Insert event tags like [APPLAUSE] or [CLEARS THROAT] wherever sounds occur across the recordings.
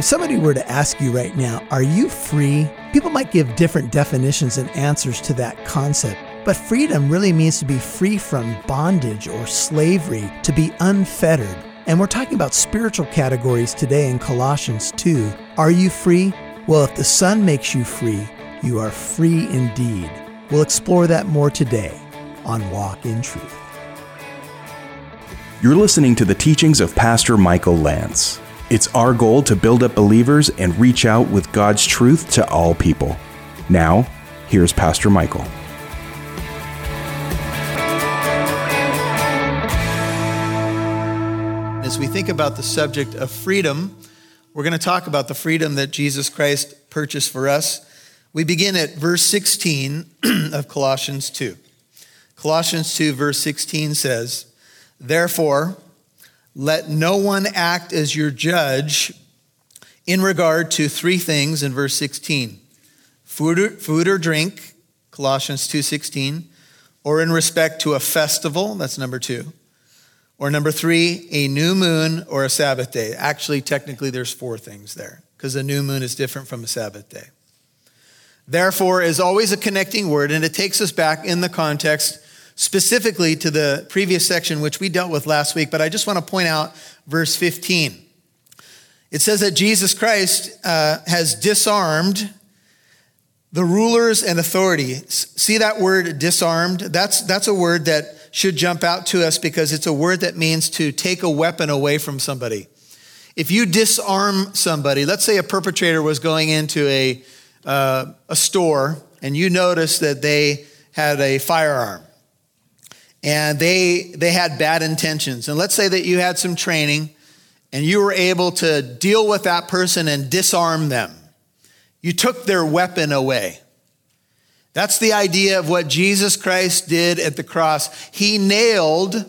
If somebody were to ask you right now, are you free? People might give different definitions and answers to that concept. But freedom really means to be free from bondage or slavery, to be unfettered. And we're talking about spiritual categories today in Colossians 2. Are you free? Well, if the Son makes you free, you are free indeed. We'll explore that more today on Walk in Truth. You're listening to the teachings of Pastor Michael Lance. It's our goal to build up believers and reach out with God's truth to all people. Now, here's Pastor Michael. As we think about the subject of freedom, we're going to talk about the freedom that Jesus Christ purchased for us. We begin at verse 16 [CLEARS THROAT] of Colossians 2. Colossians 2, verse 16 says, Therefore, let no one act as your judge in regard to three things in verse 16 food or, food or drink, Colossians 2:16, or in respect to a festival, that's number 2. Or number 3, a new moon or a Sabbath day. Actually, technically there's four things there because a new moon is different from a Sabbath day. Therefore is always a connecting word and it takes us back in the context specifically to the previous section, which we dealt with last week, but I just want to point out verse 15. It says that Jesus Christ uh, has disarmed the rulers and authorities. See that word disarmed? That's, that's a word that should jump out to us because it's a word that means to take a weapon away from somebody. If you disarm somebody, let's say a perpetrator was going into a, uh, a store and you notice that they had a firearm and they they had bad intentions. And let's say that you had some training and you were able to deal with that person and disarm them. You took their weapon away. That's the idea of what jesus christ did at the cross. He nailed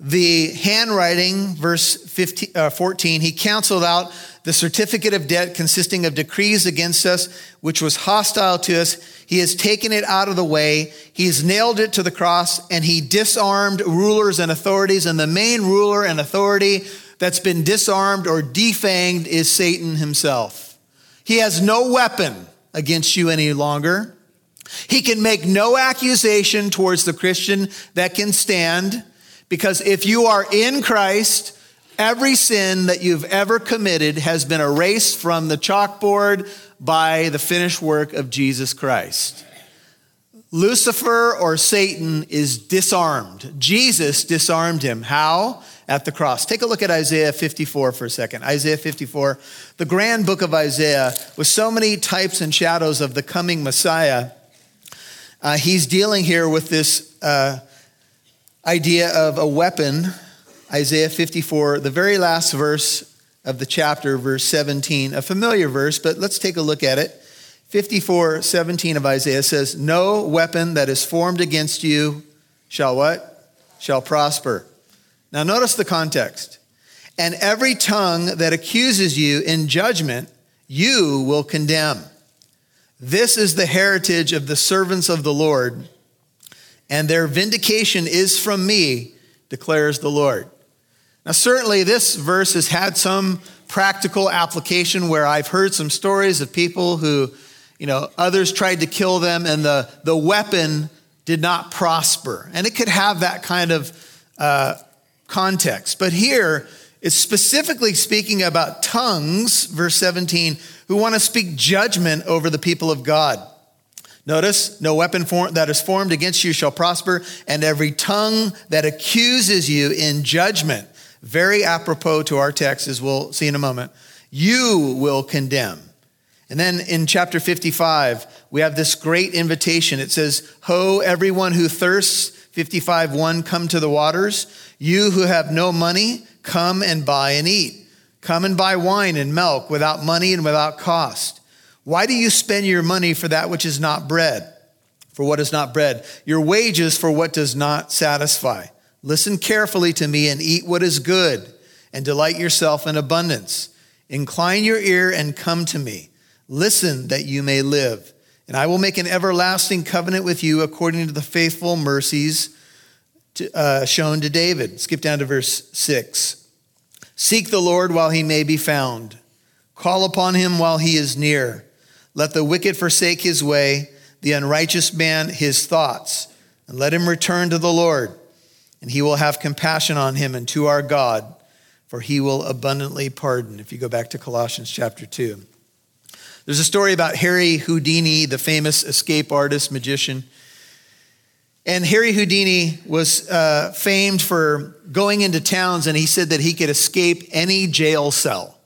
the handwriting verse 15, uh, 14 he canceled out the certificate of debt consisting of decrees against us which was hostile to us he has taken it out of the way. He's nailed it to the cross and he disarmed rulers and authorities. And the main ruler and authority that's been disarmed or defanged is Satan himself. He has no weapon against you any longer. He can make no accusation towards the Christian that can stand because if you are in Christ, every sin that you've ever committed has been erased from the chalkboard by the finished work of Jesus Christ. Lucifer or Satan is disarmed. Jesus disarmed him. How? At the cross. Take a look at Isaiah 54 for a second. Isaiah 54, the grand book of Isaiah, with so many types and shadows of the coming Messiah. Uh, he's dealing here with this uh, idea of a weapon. Isaiah 54, the very last verse of the chapter, verse 17, a familiar verse, but let's take a look at it. 54 17 of Isaiah says, No weapon that is formed against you shall what? Shall prosper. Now notice the context. And every tongue that accuses you in judgment, you will condemn. This is the heritage of the servants of the Lord, and their vindication is from me, declares the Lord. Now, certainly, this verse has had some practical application where I've heard some stories of people who, you know, others tried to kill them and the, the weapon did not prosper. And it could have that kind of uh, context. But here, it's specifically speaking about tongues, verse 17, who want to speak judgment over the people of God. Notice, no weapon that is formed against you shall prosper, and every tongue that accuses you in judgment very apropos to our text, as we'll see in a moment, you will condemn. And then in chapter 55, we have this great invitation. It says, Ho, everyone who thirsts, 55 1, come to the waters. You who have no money, come and buy and eat. Come and buy wine and milk without money and without cost. Why do you spend your money for that which is not bread? For what is not bread? Your wages for what does not satisfy. Listen carefully to me and eat what is good, and delight yourself in abundance. Incline your ear and come to me. Listen that you may live. And I will make an everlasting covenant with you according to the faithful mercies to, uh, shown to David. Skip down to verse 6. Seek the Lord while he may be found. Call upon him while he is near. Let the wicked forsake his way, the unrighteous man his thoughts, and let him return to the Lord, and he will have compassion on him and to our God, for he will abundantly pardon. If you go back to Colossians chapter 2. There's a story about Harry Houdini, the famous escape artist, magician. And Harry Houdini was uh, famed for going into towns, and he said that he could escape any jail cell.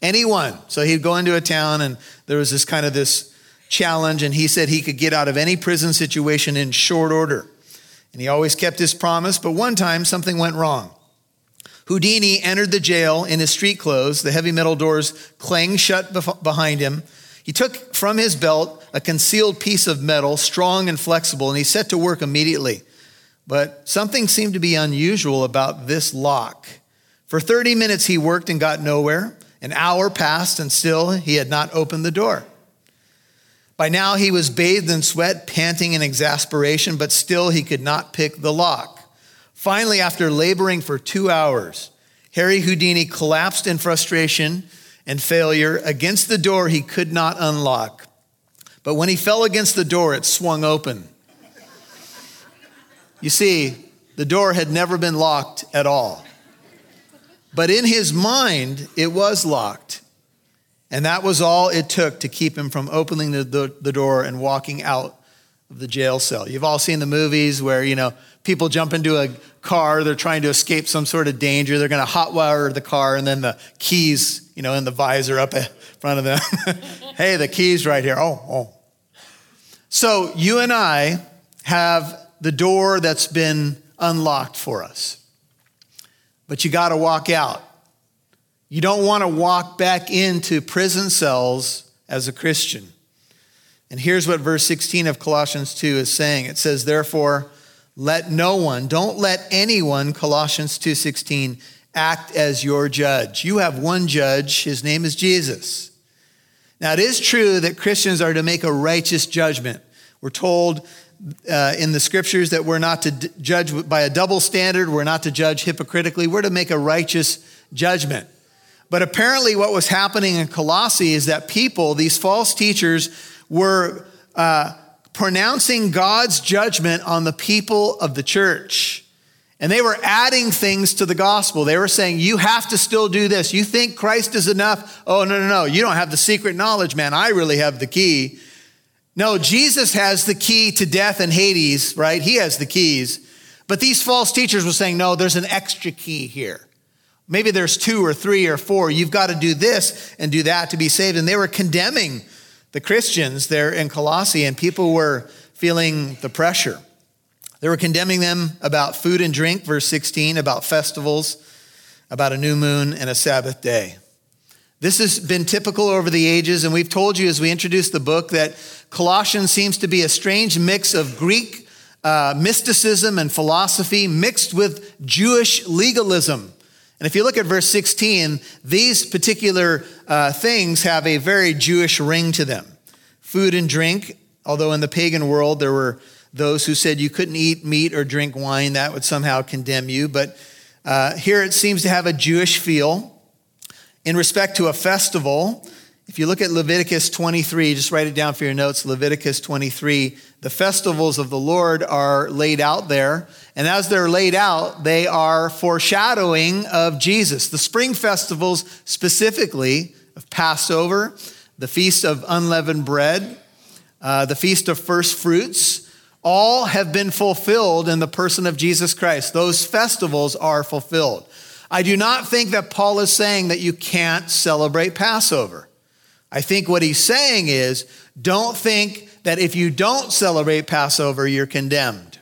Anyone. So he'd go into a town and there was this kind of this challenge, and he said he could get out of any prison situation in short order. And he always kept his promise, but one time something went wrong. Houdini entered the jail in his street clothes. The heavy metal doors clanged shut behind him. He took from his belt a concealed piece of metal, strong and flexible, and he set to work immediately. But something seemed to be unusual about this lock. For 30 minutes, he worked and got nowhere. An hour passed, and still he had not opened the door. By now he was bathed in sweat, panting in exasperation, but still he could not pick the lock. Finally, after laboring for two hours, Harry Houdini collapsed in frustration and failure against the door he could not unlock. But when he fell against the door, it swung open. You see, the door had never been locked at all. But in his mind, it was locked. And that was all it took to keep him from opening the, the, the, door and walking out of the jail cell. You've all seen the movies where, you know, people jump into a car, they're trying to escape some sort of danger, they're going to hotwire the car, and then the keys, you know, in the visor up in front of them. [LAUGHS] hey, the keys right here. Oh, oh. So you and I have the door that's been unlocked for us but you got to walk out. You don't want to walk back into prison cells as a Christian. And here's what verse 16 of Colossians 2 is saying. It says, "Therefore, let no one, don't let anyone, Colossians 2:16, act as your judge. You have one judge, his name is Jesus." Now, it is true that Christians are to make a righteous judgment. We're told uh, in the scriptures that we're not to d- judge by a double standard, we're not to judge hypocritically, we're to make a righteous judgment. But apparently, what was happening in Colossae is that people, these false teachers, were uh, pronouncing God's judgment on the people of the church. And they were adding things to the gospel. They were saying, You have to still do this. You think Christ is enough? Oh, no, no, no. You don't have the secret knowledge, man. I really have the key. No, Jesus has the key to death and Hades, right? He has the keys. But these false teachers were saying, no, there's an extra key here. Maybe there's two or three or four. You've got to do this and do that to be saved. And they were condemning the Christians there in Colossae, and people were feeling the pressure. They were condemning them about food and drink, verse 16, about festivals, about a new moon and a Sabbath day. This has been typical over the ages, and we've told you as we introduced the book that Colossians seems to be a strange mix of Greek uh, mysticism and philosophy mixed with Jewish legalism. And if you look at verse 16, these particular uh, things have a very Jewish ring to them. Food and drink, although in the pagan world there were those who said you couldn't eat meat or drink wine, that would somehow condemn you. But uh, here it seems to have a Jewish feel in respect to a festival, if you look at Leviticus 23, just write it down for your notes. Leviticus 23, the festivals of the Lord are laid out there. And as they're laid out, they are foreshadowing of Jesus. The spring festivals, specifically of Passover, the Feast of Unleavened Bread, uh, the Feast of First Fruits, all have been fulfilled in the person of Jesus Christ. Those festivals are fulfilled. I do not think that Paul is saying that you can't celebrate Passover. I think what he's saying is don't think that if you don't celebrate Passover, you're condemned.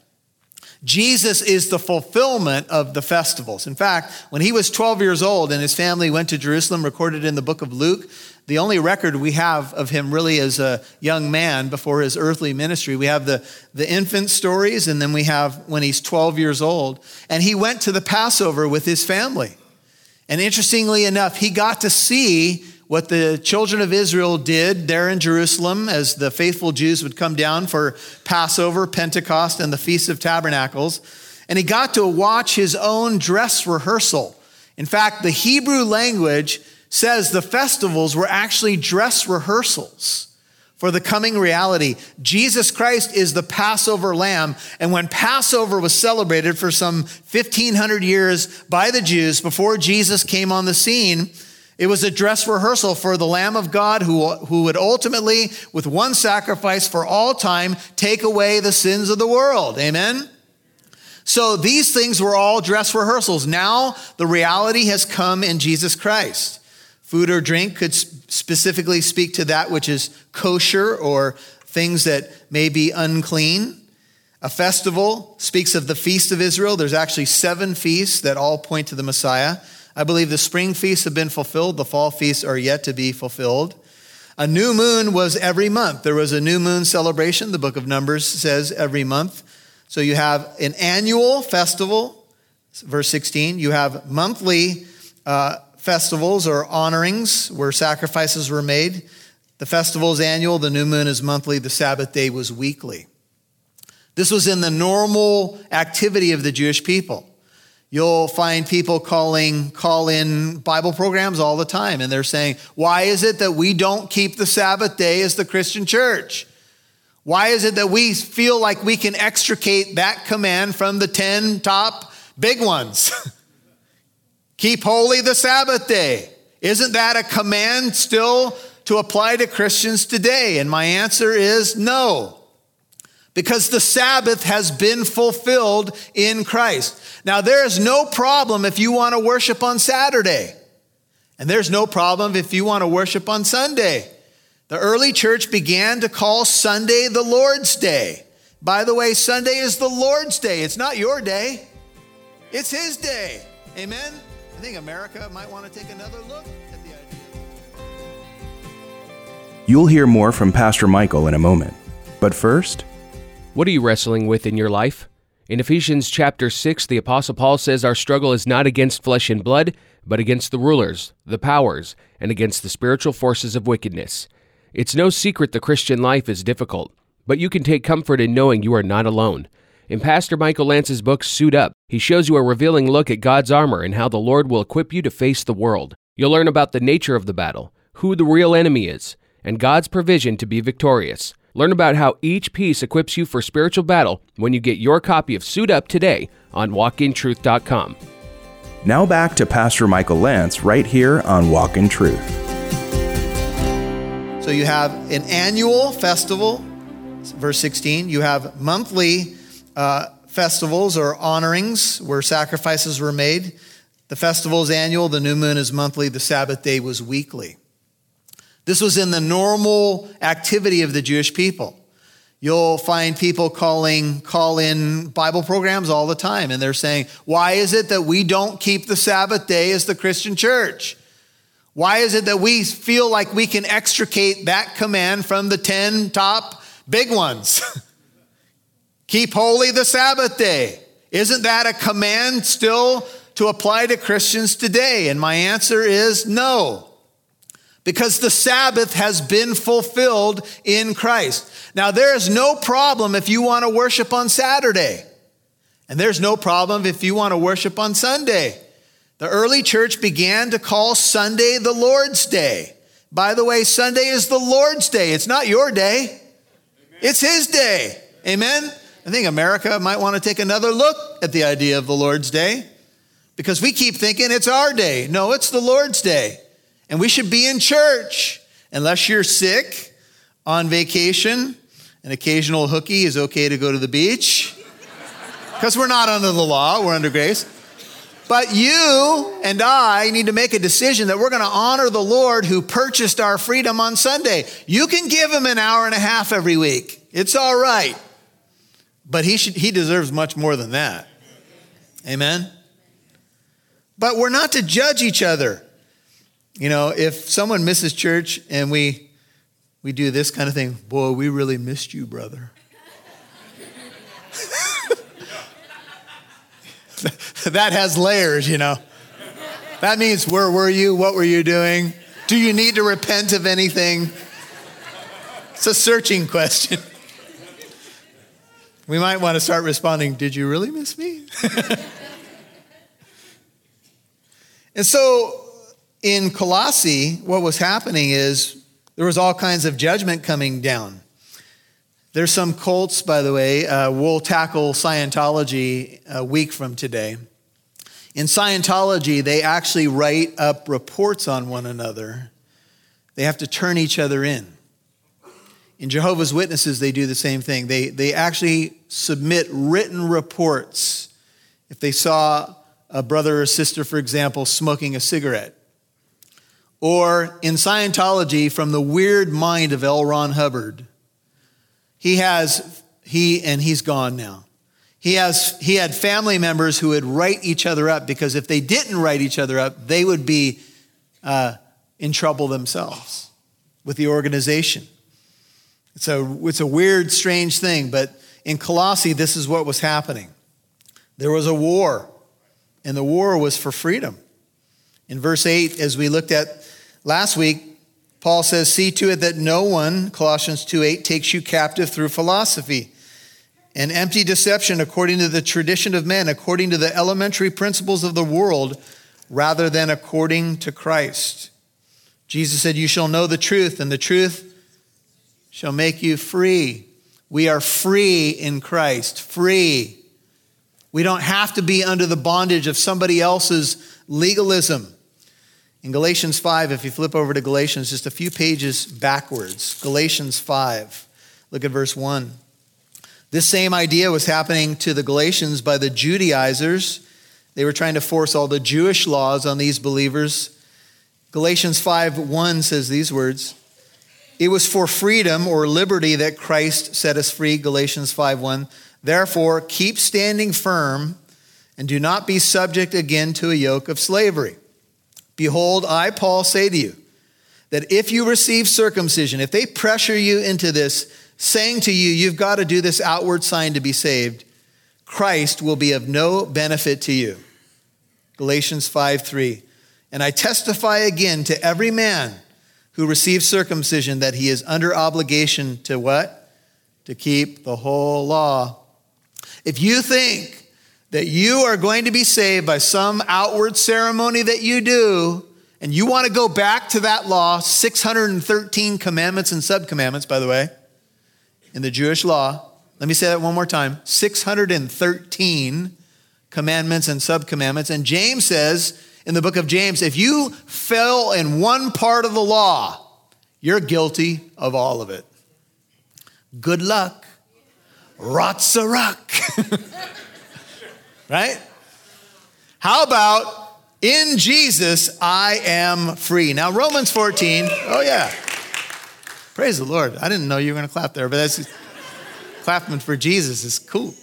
Jesus is the fulfillment of the festivals. In fact, when he was 12 years old and his family went to Jerusalem, recorded in the book of Luke, the only record we have of him really as a young man before his earthly ministry, we have the, the infant stories, and then we have when he's 12 years old. And he went to the Passover with his family. And interestingly enough, he got to see what the children of Israel did there in Jerusalem as the faithful Jews would come down for Passover, Pentecost, and the Feast of Tabernacles. And he got to watch his own dress rehearsal. In fact, the Hebrew language says the festivals were actually dress rehearsals for the coming reality. Jesus Christ is the Passover lamb. And when Passover was celebrated for some 1500 years by the Jews before Jesus came on the scene, it was a dress rehearsal for the Lamb of God who, who would ultimately, with one sacrifice for all time, take away the sins of the world. Amen? So these things were all dress rehearsals. Now the reality has come in Jesus Christ. Food or drink could specifically speak to that which is kosher or things that may be unclean. A festival speaks of the feast of Israel. There's actually seven feasts that all point to the Messiah. I believe the spring feasts have been fulfilled, the fall feasts are yet to be fulfilled. A new moon was every month. There was a new moon celebration, the book of Numbers says every month. So you have an annual festival, verse 16. You have monthly uh, festivals or honorings where sacrifices were made. The festival is annual, the new moon is monthly, the Sabbath day was weekly. This was in the normal activity of the Jewish people. You'll find people calling call in Bible programs all the time and they're saying, "Why is it that we don't keep the Sabbath day as the Christian church? Why is it that we feel like we can extricate that command from the 10 top big ones? [LAUGHS] keep holy the Sabbath day. Isn't that a command still to apply to Christians today? And my answer is no because the Sabbath has been fulfilled in Christ. Now, there is no problem if you want to worship on Saturday, and there's no problem if you want to worship on Sunday. The early church began to call Sunday the Lord's Day. By the way, Sunday is the Lord's Day. It's not your day, it's His day. Amen? I think America might want to take another look at the idea. You'll hear more from Pastor Michael in a moment. But first, what are you wrestling with in your life? In Ephesians chapter 6, the Apostle Paul says our struggle is not against flesh and blood, but against the rulers, the powers, and against the spiritual forces of wickedness. It's no secret the Christian life is difficult, but you can take comfort in knowing you are not alone. In Pastor Michael Lance's book, Suit Up, he shows you a revealing look at God's armor and how the Lord will equip you to face the world. You'll learn about the nature of the battle, who the real enemy is, and God's provision to be victorious. Learn about how each piece equips you for spiritual battle when you get your copy of Suit Up today on walkintruth.com. Now back to Pastor Michael Lance right here on Walk in Truth. So you have an annual festival, verse 16. You have monthly uh, festivals or honorings where sacrifices were made. The festival is annual, the new moon is monthly, the Sabbath day was weekly. This was in the normal activity of the Jewish people. You'll find people calling call in Bible programs all the time and they're saying, "Why is it that we don't keep the Sabbath day as the Christian church? Why is it that we feel like we can extricate that command from the 10 top big ones? [LAUGHS] keep holy the Sabbath day. Isn't that a command still to apply to Christians today? And my answer is no because the Sabbath has been fulfilled in Christ. Now, there is no problem if you want to worship on Saturday, and there's no problem if you want to worship on Sunday. The early church began to call Sunday the Lord's Day. By the way, Sunday is the Lord's Day. It's not your day, Amen. it's His day. Amen? I think America might want to take another look at the idea of the Lord's Day because we keep thinking it's our day. No, it's the Lord's Day. And we should be in church unless you're sick, on vacation. An occasional hooky is okay to go to the beach because we're not under the law, we're under grace. But you and I need to make a decision that we're going to honor the Lord who purchased our freedom on Sunday. You can give him an hour and a half every week. It's all right. But he should he deserves much more than that. Amen. But we're not to judge each other. You know, if someone misses church and we we do this kind of thing, boy, we really missed you, brother. [LAUGHS] that has layers, you know. That means where were you? What were you doing? Do you need to repent of anything? It's a searching question. We might want to start responding, Did you really miss me? [LAUGHS] and so in Colossae, what was happening is there was all kinds of judgment coming down. There's some cults, by the way. Uh, we'll tackle Scientology a week from today. In Scientology, they actually write up reports on one another. They have to turn each other in. In Jehovah's Witnesses, they do the same thing. They, they actually submit written reports if they saw a brother or sister, for example, smoking a cigarette. Or in Scientology, from the weird mind of L. Ron Hubbard, he has, he, and he's gone now. He, has, he had family members who would write each other up because if they didn't write each other up, they would be uh, in trouble themselves with the organization. It's a, it's a weird, strange thing, but in Colossae, this is what was happening. There was a war, and the war was for freedom. In verse 8, as we looked at last week, Paul says, See to it that no one, Colossians 2 8, takes you captive through philosophy and empty deception according to the tradition of men, according to the elementary principles of the world, rather than according to Christ. Jesus said, You shall know the truth, and the truth shall make you free. We are free in Christ, free. We don't have to be under the bondage of somebody else's legalism. In Galatians 5, if you flip over to Galatians just a few pages backwards, Galatians 5, look at verse 1. This same idea was happening to the Galatians by the Judaizers. They were trying to force all the Jewish laws on these believers. Galatians 5 1 says these words it was for freedom or liberty that Christ set us free, Galatians 5:1. Therefore, keep standing firm and do not be subject again to a yoke of slavery. Behold, I, Paul, say to you that if you receive circumcision, if they pressure you into this, saying to you, you've got to do this outward sign to be saved, Christ will be of no benefit to you. Galatians 5 3. And I testify again to every man who receives circumcision that he is under obligation to what? To keep the whole law. If you think that you are going to be saved by some outward ceremony that you do, and you want to go back to that law, 613 commandments and subcommandments, by the way, in the Jewish law. Let me say that one more time 613 commandments and subcommandments. And James says, in the book of James if you fell in one part of the law, you're guilty of all of it. Good luck. Ratzarak. [LAUGHS] right? How about in Jesus I am free? Now, Romans 14, oh yeah. Praise the Lord. I didn't know you were going to clap there, but that's clapping for Jesus is cool.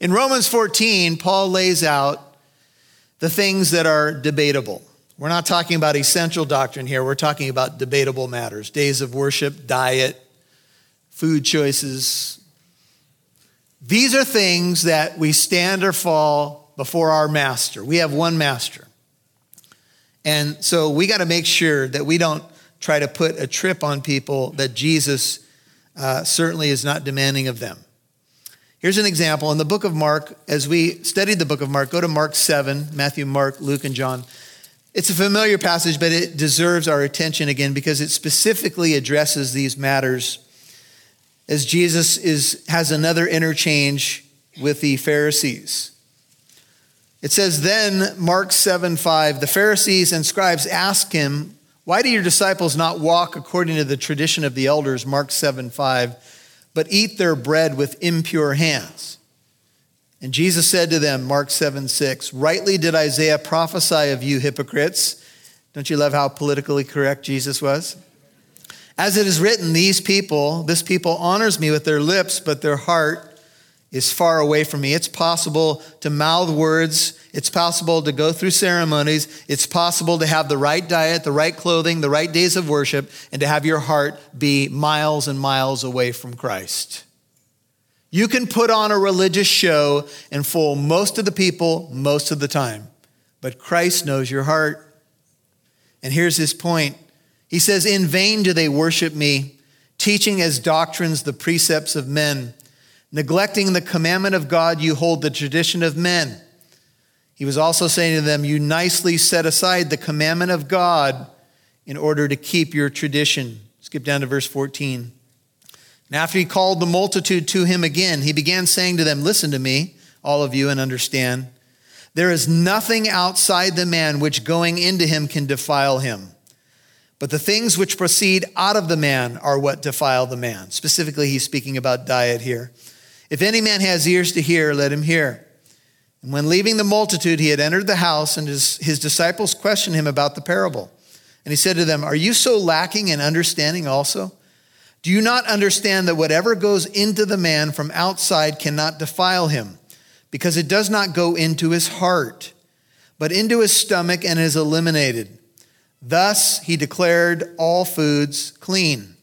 In Romans 14, Paul lays out the things that are debatable. We're not talking about essential doctrine here. We're talking about debatable matters days of worship, diet, food choices. These are things that we stand or fall before our master. We have one master. And so we got to make sure that we don't try to put a trip on people that Jesus uh, certainly is not demanding of them. Here's an example in the book of Mark, as we studied the book of Mark, go to Mark 7, Matthew, Mark, Luke, and John. It's a familiar passage, but it deserves our attention again because it specifically addresses these matters as Jesus is, has another interchange with the Pharisees. It says, Then, Mark 7 5, the Pharisees and scribes asked him, Why do your disciples not walk according to the tradition of the elders? Mark 7 5 but eat their bread with impure hands. And Jesus said to them, Mark 7 6, Rightly did Isaiah prophesy of you hypocrites. Don't you love how politically correct Jesus was? As it is written, these people, this people honors me with their lips, but their heart is far away from me. It's possible to mouth words. It's possible to go through ceremonies. It's possible to have the right diet, the right clothing, the right days of worship, and to have your heart be miles and miles away from Christ. You can put on a religious show and fool most of the people most of the time, but Christ knows your heart. And here's his point He says, In vain do they worship me, teaching as doctrines the precepts of men. Neglecting the commandment of God, you hold the tradition of men. He was also saying to them, You nicely set aside the commandment of God in order to keep your tradition. Skip down to verse 14. And after he called the multitude to him again, he began saying to them, Listen to me, all of you, and understand. There is nothing outside the man which going into him can defile him. But the things which proceed out of the man are what defile the man. Specifically, he's speaking about diet here. If any man has ears to hear, let him hear. And when leaving the multitude, he had entered the house, and his, his disciples questioned him about the parable. And he said to them, Are you so lacking in understanding also? Do you not understand that whatever goes into the man from outside cannot defile him, because it does not go into his heart, but into his stomach and is eliminated? Thus he declared all foods clean.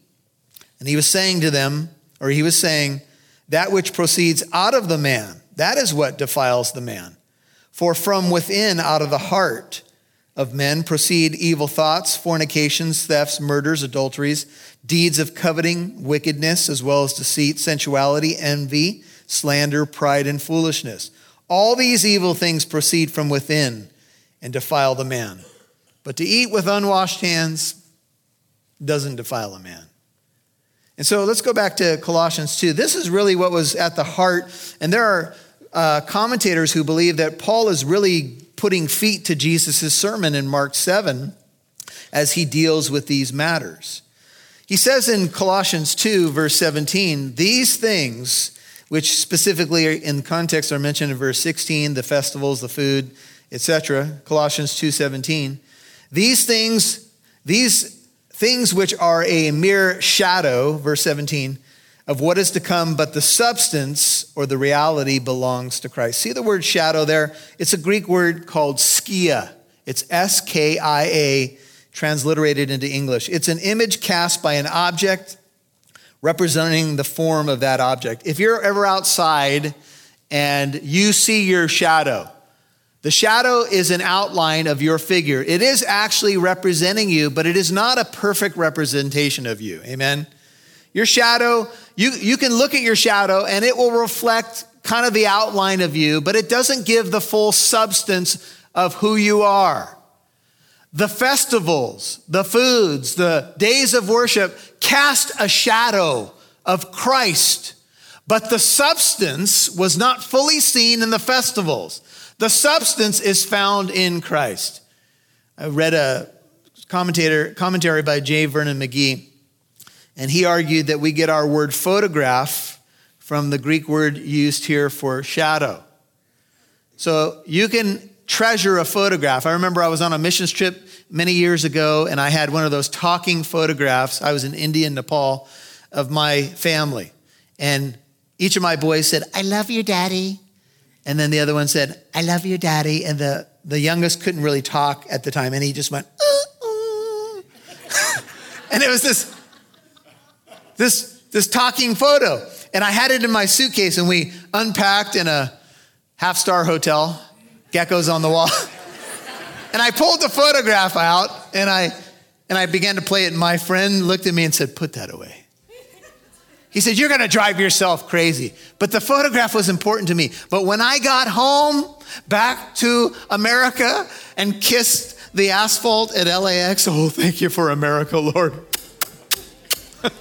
And he was saying to them, or he was saying, That which proceeds out of the man, that is what defiles the man. For from within, out of the heart of men, proceed evil thoughts, fornications, thefts, murders, adulteries, deeds of coveting, wickedness, as well as deceit, sensuality, envy, slander, pride, and foolishness. All these evil things proceed from within and defile the man. But to eat with unwashed hands doesn't defile a man. And so let's go back to Colossians 2. This is really what was at the heart, and there are uh, commentators who believe that Paul is really putting feet to Jesus' sermon in Mark 7 as he deals with these matters. He says in Colossians 2, verse 17, these things, which specifically in context are mentioned in verse 16, the festivals, the food, etc., Colossians 2:17, these things, these things which are a mere shadow, verse 17, of what is to come, but the substance or the reality belongs to Christ. See the word shadow there? It's a Greek word called skia. It's S K I A, transliterated into English. It's an image cast by an object representing the form of that object. If you're ever outside and you see your shadow, the shadow is an outline of your figure. It is actually representing you, but it is not a perfect representation of you. Amen? Your shadow, you, you can look at your shadow and it will reflect kind of the outline of you, but it doesn't give the full substance of who you are. The festivals, the foods, the days of worship cast a shadow of Christ, but the substance was not fully seen in the festivals. The substance is found in Christ. I read a commentator, commentary by J. Vernon McGee and he argued that we get our word photograph from the Greek word used here for shadow. So you can treasure a photograph. I remember I was on a missions trip many years ago and I had one of those talking photographs. I was in India and Nepal of my family. And each of my boys said, I love you, daddy. And then the other one said, I love you, daddy. And the, the youngest couldn't really talk at the time. And he just went, uh, uh. [LAUGHS] and it was this this, this talking photo. And I had it in my suitcase, and we unpacked in a half star hotel, geckos on the wall. [LAUGHS] and I pulled the photograph out, and I, and I began to play it. And my friend looked at me and said, Put that away. He said, You're going to drive yourself crazy. But the photograph was important to me. But when I got home back to America and kissed the asphalt at LAX, oh, thank you for America, Lord. [LAUGHS]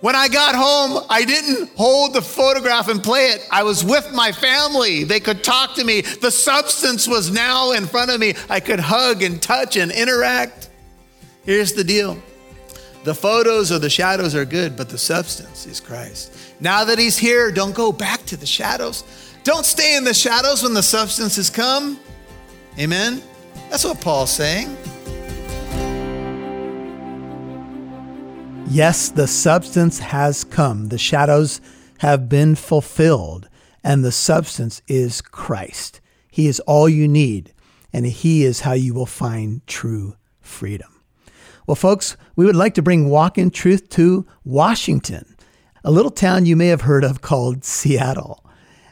When I got home, I didn't hold the photograph and play it. I was with my family. They could talk to me. The substance was now in front of me. I could hug and touch and interact. Here's the deal the photos or the shadows are good, but the substance is Christ. Now that He's here, don't go back to the shadows. Don't stay in the shadows when the substance has come. Amen? That's what Paul's saying. Yes, the substance has come, the shadows have been fulfilled, and the substance is Christ. He is all you need, and He is how you will find true freedom. Well, folks, we would like to bring Walk in Truth to Washington, a little town you may have heard of called Seattle.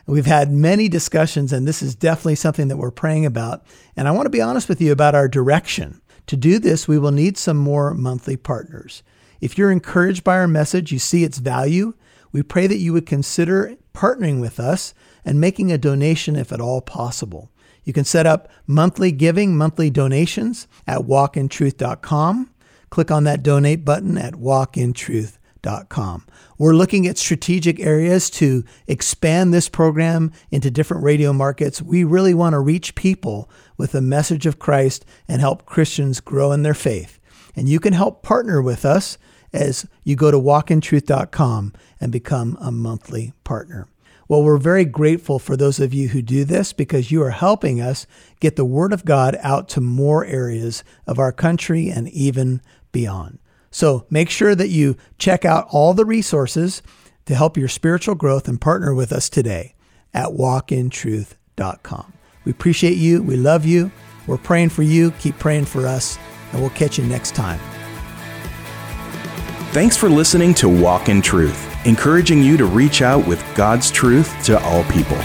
We've had many discussions, and this is definitely something that we're praying about. And I want to be honest with you about our direction. To do this, we will need some more monthly partners. If you're encouraged by our message, you see its value, We pray that you would consider partnering with us and making a donation if at all possible. You can set up monthly giving, monthly donations at walkintruth.com. Click on that donate button at walkintruth.com. We're looking at strategic areas to expand this program into different radio markets. We really want to reach people with the message of Christ and help Christians grow in their faith. And you can help partner with us as you go to walkintruth.com and become a monthly partner. Well, we're very grateful for those of you who do this because you are helping us get the Word of God out to more areas of our country and even beyond. So make sure that you check out all the resources to help your spiritual growth and partner with us today at walkintruth.com. We appreciate you. We love you. We're praying for you. Keep praying for us, and we'll catch you next time. Thanks for listening to Walk in Truth, encouraging you to reach out with God's truth to all people.